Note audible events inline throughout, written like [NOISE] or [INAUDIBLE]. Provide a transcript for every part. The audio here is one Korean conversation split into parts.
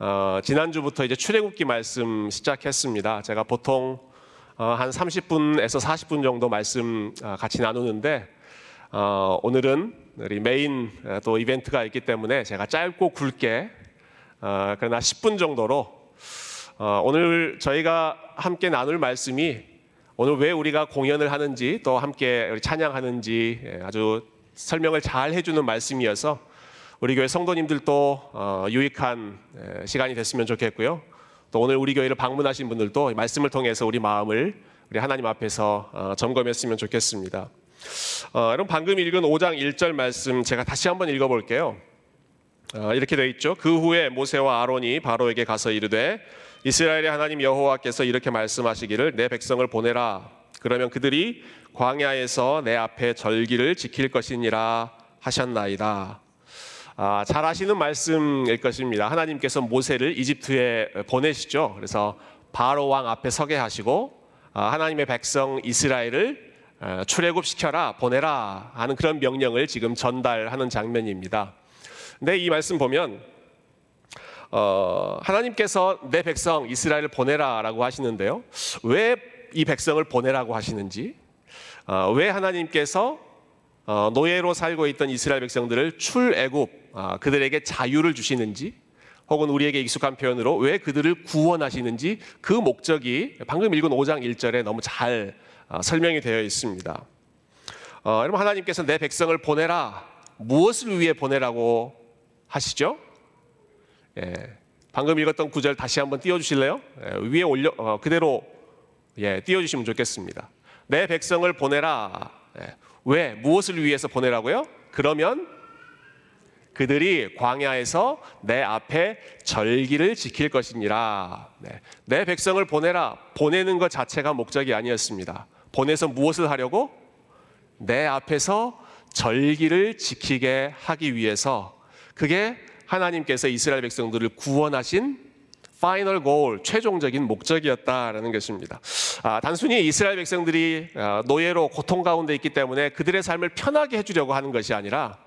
어, 지난주부터 이제 출애굽기 말씀 시작했습니다. 제가 보통 어, 한 30분에서 40분 정도 말씀 어, 같이 나누는데 어, 오늘은 우리 메인 어, 또 이벤트가 있기 때문에 제가 짧고 굵게 어, 그러나 10분 정도로 어, 오늘 저희가 함께 나눌 말씀이 오늘 왜 우리가 공연을 하는지 또 함께 찬양하는지 예, 아주 설명을 잘 해주는 말씀이어서 우리 교회 성도님들도 어, 유익한 에, 시간이 됐으면 좋겠고요. 또 오늘 우리 교회를 방문하신 분들도 이 말씀을 통해서 우리 마음을 우리 하나님 앞에서 어, 점검했으면 좋겠습니다. 어, 여러분 방금 읽은 5장 1절 말씀 제가 다시 한번 읽어볼게요. 어, 이렇게 되어 있죠. 그 후에 모세와 아론이 바로에게 가서 이르되 이스라엘의 하나님 여호와께서 이렇게 말씀하시기를 내 백성을 보내라. 그러면 그들이 광야에서 내 앞에 절기를 지킬 것이니라 하셨나이다. 아, 잘 아시는 말씀일 것입니다. 하나님께서 모세를 이집트에 보내시죠. 그래서 바로 왕 앞에 서게 하시고 아, 하나님의 백성 이스라엘을 어, 출애굽시켜라 보내라 하는 그런 명령을 지금 전달하는 장면입니다. 근데 이 말씀 보면 어, 하나님께서 내 백성 이스라엘을 보내라라고 하시는데요. 왜 이 백성을 보내라고 하시는지, 어, 왜 하나님께서 어, 노예로 살고 있던 이스라엘 백성들을 출애굽 아, 그들에게 자유를 주시는지, 혹은 우리에게 익숙한 표현으로 왜 그들을 구원하시는지 그 목적이 방금 읽은 5장 1절에 너무 잘 어, 설명이 되어 있습니다. 어, 여러분 하나님께서 내 백성을 보내라 무엇을 위해 보내라고 하시죠? 예, 방금 읽었던 구절 다시 한번 띄워주실래요? 예, 위에 올려 어, 그대로 예, 띄워주시면 좋겠습니다. 내 백성을 보내라. 예, 왜 무엇을 위해서 보내라고요? 그러면 그들이 광야에서 내 앞에 절기를 지킬 것이니라. 네, 내 백성을 보내라. 보내는 것 자체가 목적이 아니었습니다. 보내서 무엇을 하려고? 내 앞에서 절기를 지키게 하기 위해서 그게 하나님께서 이스라엘 백성들을 구원하신 final goal 최종적인 목적이었다라는 것입니다. 아, 단순히 이스라엘 백성들이 아, 노예로 고통 가운데 있기 때문에 그들의 삶을 편하게 해주려고 하는 것이 아니라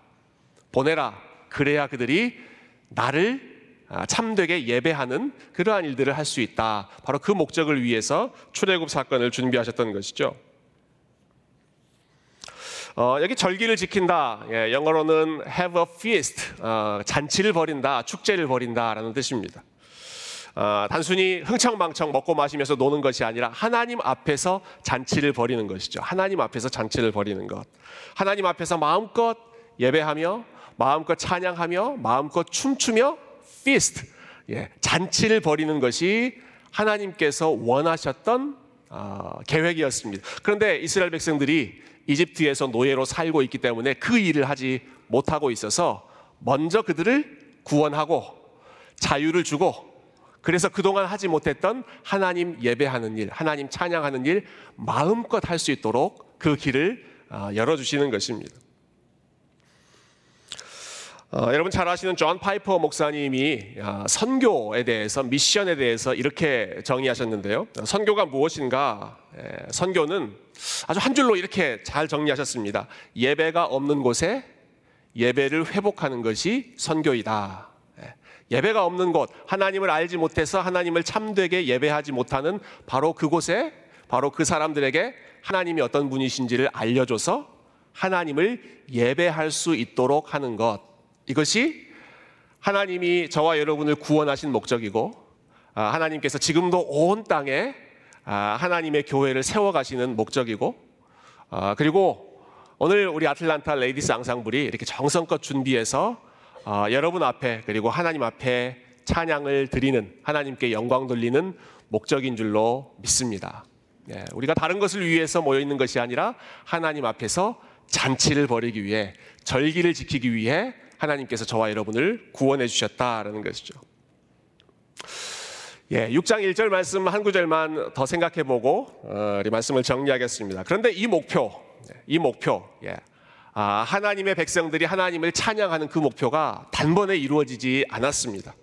보내라. 그래야 그들이 나를 아, 참되게 예배하는 그러한 일들을 할 수 있다. 바로 그 목적을 위해서 출애굽 사건을 준비하셨던 것이죠. 어, 여기 절기를 지킨다. 예, 영어로는 have a feast, 어, 잔치를 벌인다, 축제를 벌인다라는 뜻입니다. 어, 단순히 흥청망청 먹고 마시면서 노는 것이 아니라 하나님 앞에서 잔치를 벌이는 것이죠. 하나님 앞에서 잔치를 벌이는 것. 하나님 앞에서 마음껏 예배하며 마음껏 찬양하며 마음껏 춤추며 feast, 예, 잔치를 벌이는 것이 하나님께서 원하셨던 어, 계획이었습니다. 그런데 이스라엘 백성들이 이집트에서 노예로 살고 있기 때문에 그 일을 하지 못하고 있어서 먼저 그들을 구원하고 자유를 주고 그래서 그동안 하지 못했던 하나님 예배하는 일, 하나님 찬양하는 일 마음껏 할 수 있도록 그 길을 어, 열어주시는 것입니다. 어, 여러분 잘 아시는 존 파이퍼 목사님이 어, 선교에 대해서 미션에 대해서 이렇게 정의하셨는데요. 선교가 무엇인가? 에, 선교는 아주 한 줄로 이렇게 잘 정리하셨습니다. 예배가 없는 곳에 예배를 회복하는 것이 선교이다. 에, 예배가 없는 곳, 하나님을 알지 못해서 하나님을 참되게 예배하지 못하는 바로 그곳에 바로 그 사람들에게 하나님이 어떤 분이신지를 알려줘서 하나님을 예배할 수 있도록 하는 것. 이것이 하나님이 저와 여러분을 구원하신 목적이고 아, 하나님께서 지금도 온 땅에 아, 하나님의 교회를 세워가시는 목적이고 아, 그리고 오늘 우리 아틀란타 레이디스 앙상블이 이렇게 정성껏 준비해서 여러분 앞에 그리고 하나님 앞에 찬양을 드리는 하나님께 영광 돌리는 목적인 줄로 믿습니다. 네, 우리가 다른 것을 위해서 모여 있는 것이 아니라 하나님 앞에서 잔치를 벌이기 위해 절기를 지키기 위해 하나님께서 저와 여러분을 구원해 주셨다라는 것이죠. 예, 6장 1절 말씀 한 구절만 더 생각해 보고 어, 우리 말씀을 정리하겠습니다. 그런데 이 목표, 이 목표, 예, 아, 하나님의 백성들이 하나님을 찬양하는 그 목표가 단번에 이루어지지 않았습니다.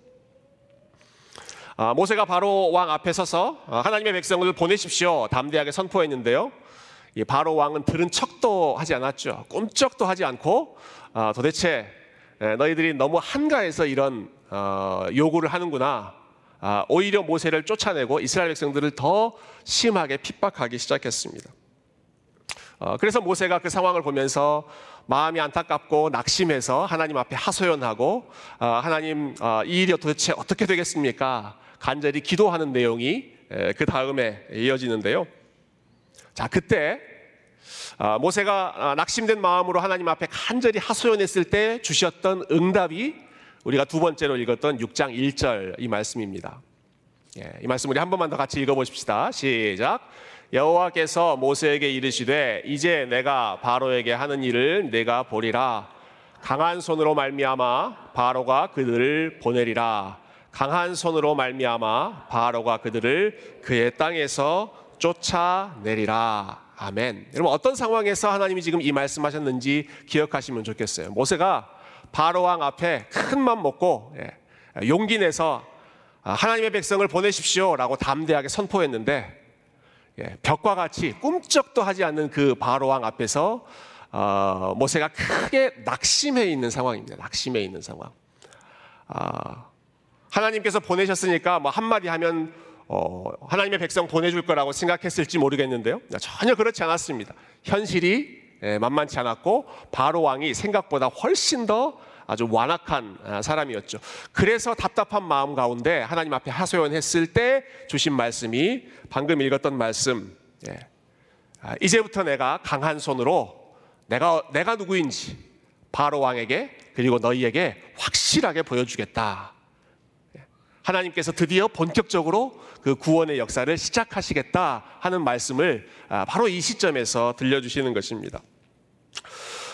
아, 모세가 바로 왕 앞에 서서 아, 하나님의 백성을 보내십시오 담대하게 선포했는데요. 바로 왕은 들은 척도 하지 않았죠. 꿈쩍도 하지 않고 아, 도대체 예, 너희들이 너무 한가해서 이런 어, 요구를 하는구나. 아, 오히려 모세를 쫓아내고 이스라엘 백성들을 더 심하게 핍박하기 시작했습니다. 어, 그래서 모세가 그 상황을 보면서 마음이 안타깝고 낙심해서 하나님 앞에 하소연하고 어, 하나님 어, 이 일이 도대체 어떻게 되겠습니까? 간절히 기도하는 내용이 그 다음에 이어지는데요. 자 그때 모세가 낙심된 마음으로 하나님 앞에 간절히 하소연했을 때 주셨던 응답이 우리가 두 번째로 읽었던 6장 1절 이 말씀입니다. 예, 이 말씀 우리 한 번만 더 같이 읽어보십시다. 시작. 여호와께서 모세에게 이르시되 이제 내가 바로에게 하는 일을 내가 보리라 강한 손으로 말미암아 바로가 그들을 보내리라 강한 손으로 말미암아 바로가 그들을 그의 땅에서 쫓아내리라 아멘. 여러분 어떤 상황에서 하나님이 지금 이 말씀하셨는지 기억하시면 좋겠어요. 모세가 바로 왕 앞에 큰 맘 먹고 예, 용기 내서 하나님의 백성을 보내십시오라고 담대하게 선포했는데 예, 벽과 같이 꿈쩍도 하지 않는 그 바로 왕 앞에서 어, 모세가 크게 낙심해 있는 상황입니다. 낙심해 있는 상황. 아, 하나님께서 보내셨으니까 뭐 한마디 하면 어, 하나님의 백성 보내줄 거라고 생각했을지 모르겠는데요. 전혀 그렇지 않았습니다. 현실이 예, 만만치 않았고 바로 왕이 생각보다 훨씬 더 아주 완악한 아, 사람이었죠. 그래서 답답한 마음 가운데 하나님 앞에 하소연했을 때 주신 말씀이 방금 읽었던 말씀. 예. 아, 이제부터 내가 강한 손으로 내가 내가 누구인지 바로 왕에게 그리고 너희에게 확실하게 보여주겠다. 예. 하나님께서 드디어 본격적으로 그 구원의 역사를 시작하시겠다 하는 말씀을 아, 바로 이 시점에서 들려주시는 것입니다.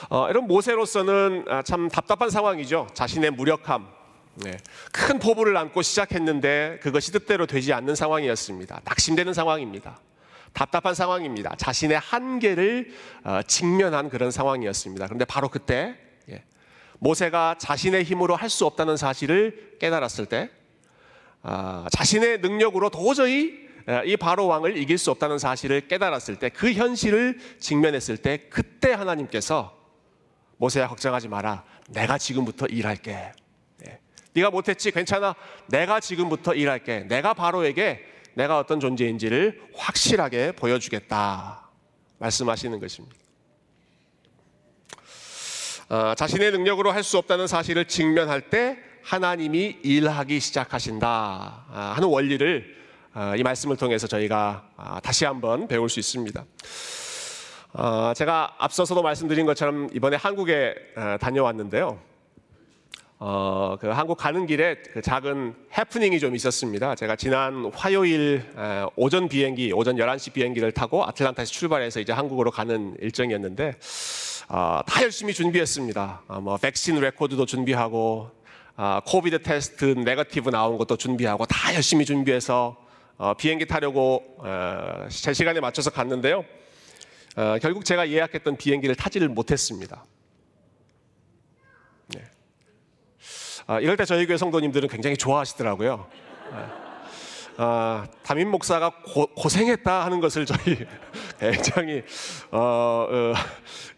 어, 이런 모세로서는 아, 참 답답한 상황이죠. 자신의 무력함, 네. 큰 포부를 안고 시작했는데 그것이 뜻대로 되지 않는 상황이었습니다. 낙심되는 상황입니다. 답답한 상황입니다. 자신의 한계를 어, 직면한 그런 상황이었습니다. 그런데 바로 그때 예, 모세가 자신의 힘으로 할 수 없다는 사실을 깨달았을 때, 아, 자신의 능력으로 도저히 이 바로 왕을 이길 수 없다는 사실을 깨달았을 때, 그 현실을 직면했을 때, 그때 하나님께서 모세야 걱정하지 마라. 내가 지금부터 일할게. 네. 네가 못했지 괜찮아. 내가 지금부터 일할게. 내가 바로에게 내가 어떤 존재인지를 확실하게 보여주겠다. 말씀하시는 것입니다. 어, 자신의 능력으로 할 수 없다는 사실을 직면할 때 하나님이 일하기 시작하신다 아, 하는 원리를 어, 이 말씀을 통해서 저희가 아, 다시 한번 배울 수 있습니다. 어, 제가 앞서서도 말씀드린 것처럼 이번에 한국에 어, 다녀왔는데요. 어, 그 한국 가는 길에 그 작은 해프닝이 좀 있었습니다. 제가 지난 화요일 에, 오전 비행기, 오전 11시 비행기를 타고 아틀란타에서 출발해서 이제 한국으로 가는 일정이었는데, 어, 다 열심히 준비했습니다. 어, 뭐, 백신 record도 준비하고, 어, COVID test negative 나온 것도 준비하고, 다 열심히 준비해서 어, 비행기 타려고 어, 제 시간에 맞춰서 갔는데요. 어, 결국 제가 예약했던 비행기를 타지를 못했습니다. 네. 아, 이럴 때 저희 교회 성도님들은 굉장히 좋아하시더라고요. 아, 담임 목사가 고, 고생했다 하는 것을 저희 [LAUGHS] 굉장히 어, 어,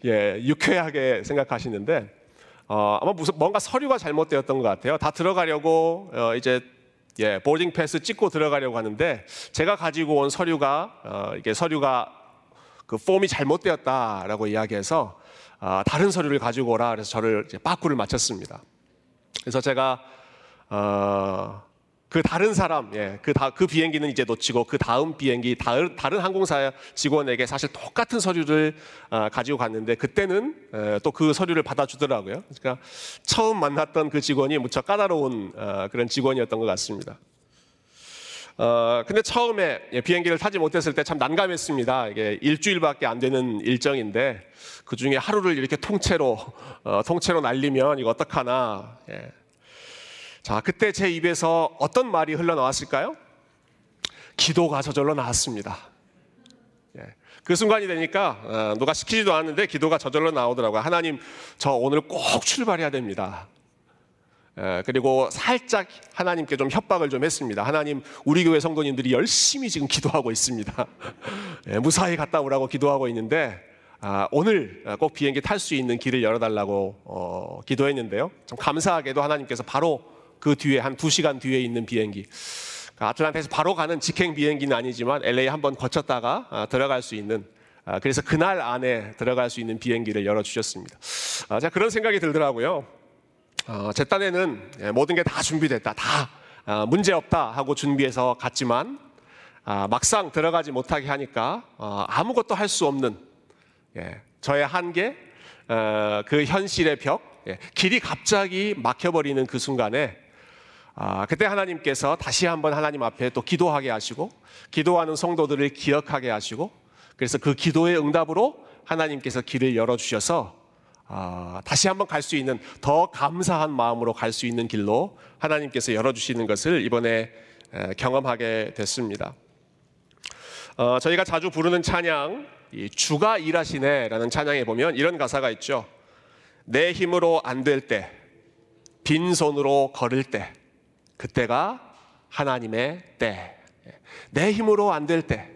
예, 유쾌하게 생각하시는데 어, 아마 무슨 뭔가 서류가 잘못되었던 것 같아요. 다 들어가려고 어, 이제 예, 보딩 패스 찍고 들어가려고 하는데 제가 가지고 온 서류가 어, 이게 서류가 그 폼이 잘못되었다라고 이야기해서 어, 다른 서류를 가지고 오라 그래서 저를 이제 빠꾸를 맞췄습니다. 그래서 제가 어, 그 다른 사람, 예, 그, 다, 그 비행기는 이제 놓치고 그 다음 비행기 다른, 다른 항공사 직원에게 사실 똑같은 서류를 어, 가지고 갔는데 그때는 또 그 서류를 받아주더라고요. 그러니까 처음 만났던 그 직원이 무척 까다로운 어, 그런 직원이었던 것 같습니다. 어, 근데 처음에 예, 비행기를 타지 못했을 때 참 난감했습니다. 이게 일주일밖에 안 되는 일정인데 그 중에 하루를 이렇게 통째로 어, 통째로 날리면 이거 어떡하나. 예. 자, 그때 제 입에서 어떤 말이 흘러나왔을까요? 기도가 저절로 나왔습니다. 예. 그 순간이 되니까 어, 누가 시키지도 않았는데 기도가 저절로 나오더라고요. 하나님, 저 오늘 꼭 출발해야 됩니다. 그리고 살짝 하나님께 좀 협박을 좀 했습니다. 하나님, 우리 교회 성도님들이 열심히 지금 기도하고 있습니다. [LAUGHS] 무사히 갔다 오라고 기도하고 있는데 아, 오늘 꼭 비행기 탈 수 있는 길을 열어달라고 어, 기도했는데요. 좀 감사하게도 하나님께서 바로 그 뒤에 한 두 시간 뒤에 있는 비행기, 그 아틀란타에서 바로 가는 직행 비행기는 아니지만 LA 한번 거쳤다가 아, 들어갈 수 있는 아, 그래서 그날 안에 들어갈 수 있는 비행기를 열어 주셨습니다. 아, 제가 그런 생각이 들더라고요. 어, 제 딴에는 예, 모든 게 다 준비됐다, 다 아, 문제 없다 하고 준비해서 갔지만 아, 막상 들어가지 못하게 하니까 어, 아무것도 할 수 없는 예, 저의 한계, 어, 그 현실의 벽, 예, 길이 갑자기 막혀버리는 그 순간에 아, 그때 하나님께서 다시 한번 하나님 앞에 또 기도하게 하시고 기도하는 성도들을 기억하게 하시고 그래서 그 기도의 응답으로 하나님께서 길을 열어주셔서 아, 다시 한번 갈 수 있는 더 감사한 마음으로 갈 수 있는 길로 하나님께서 열어주시는 것을 이번에 에, 경험하게 됐습니다. 어, 저희가 자주 부르는 찬양, 이 주가 일하시네라는 찬양에 보면 이런 가사가 있죠. 내 힘으로 안 될 때, 빈손으로 걸을 때, 그때가 하나님의 때. 내 힘으로 안 될 때,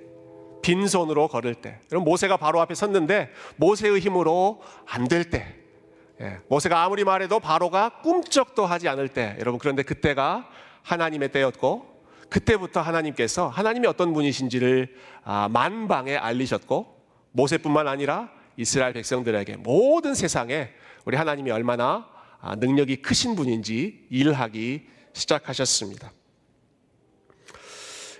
빈손으로 걸을 때. 그럼 모세가 바로 앞에 섰는데 모세의 힘으로 안 될 때, 예, 모세가 아무리 말해도 바로가 꿈쩍도 하지 않을 때, 여러분 그런데 그때가 하나님의 때였고 그때부터 하나님께서 하나님이 어떤 분이신지를 아, 만방에 알리셨고 모세뿐만 아니라 이스라엘 백성들에게 모든 세상에 우리 하나님이 얼마나 아, 능력이 크신 분인지 일하기 시작하셨습니다.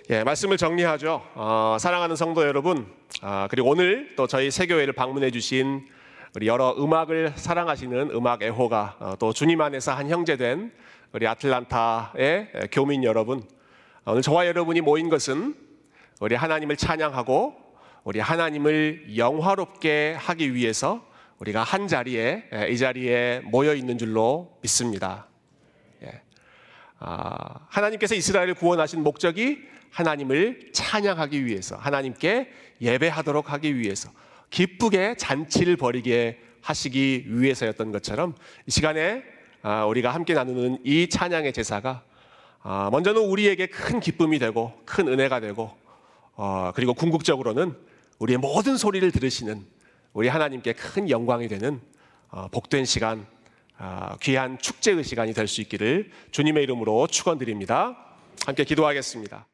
예, 말씀을 정리하죠. 어, 사랑하는 성도 여러분, 아, 그리고 오늘 또 저희 세교회를 방문해 주신 우리 여러 음악을 사랑하시는 음악 애호가 어, 또 주님 안에서 한 형제 된 우리 아틀란타의 교민 여러분, 오늘 저와 여러분이 모인 것은 우리 하나님을 찬양하고 우리 하나님을 영화롭게 하기 위해서 우리가 한 자리에 이 자리에 모여 있는 줄로 믿습니다. 예. 아, 하나님께서 이스라엘을 구원하신 목적이 하나님을 찬양하기 위해서, 하나님께 예배하도록 하기 위해서, 기쁘게 잔치를 벌이게 하시기 위해서였던 것처럼 이 시간에 아, 우리가 함께 나누는 이 찬양의 제사가 아, 먼저는 우리에게 큰 기쁨이 되고 큰 은혜가 되고 어, 그리고 궁극적으로는 우리의 모든 소리를 들으시는 우리 하나님께 큰 영광이 되는 어, 복된 시간, 아, 귀한 축제의 시간이 될 수 있기를 주님의 이름으로 축원드립니다. 함께 기도하겠습니다.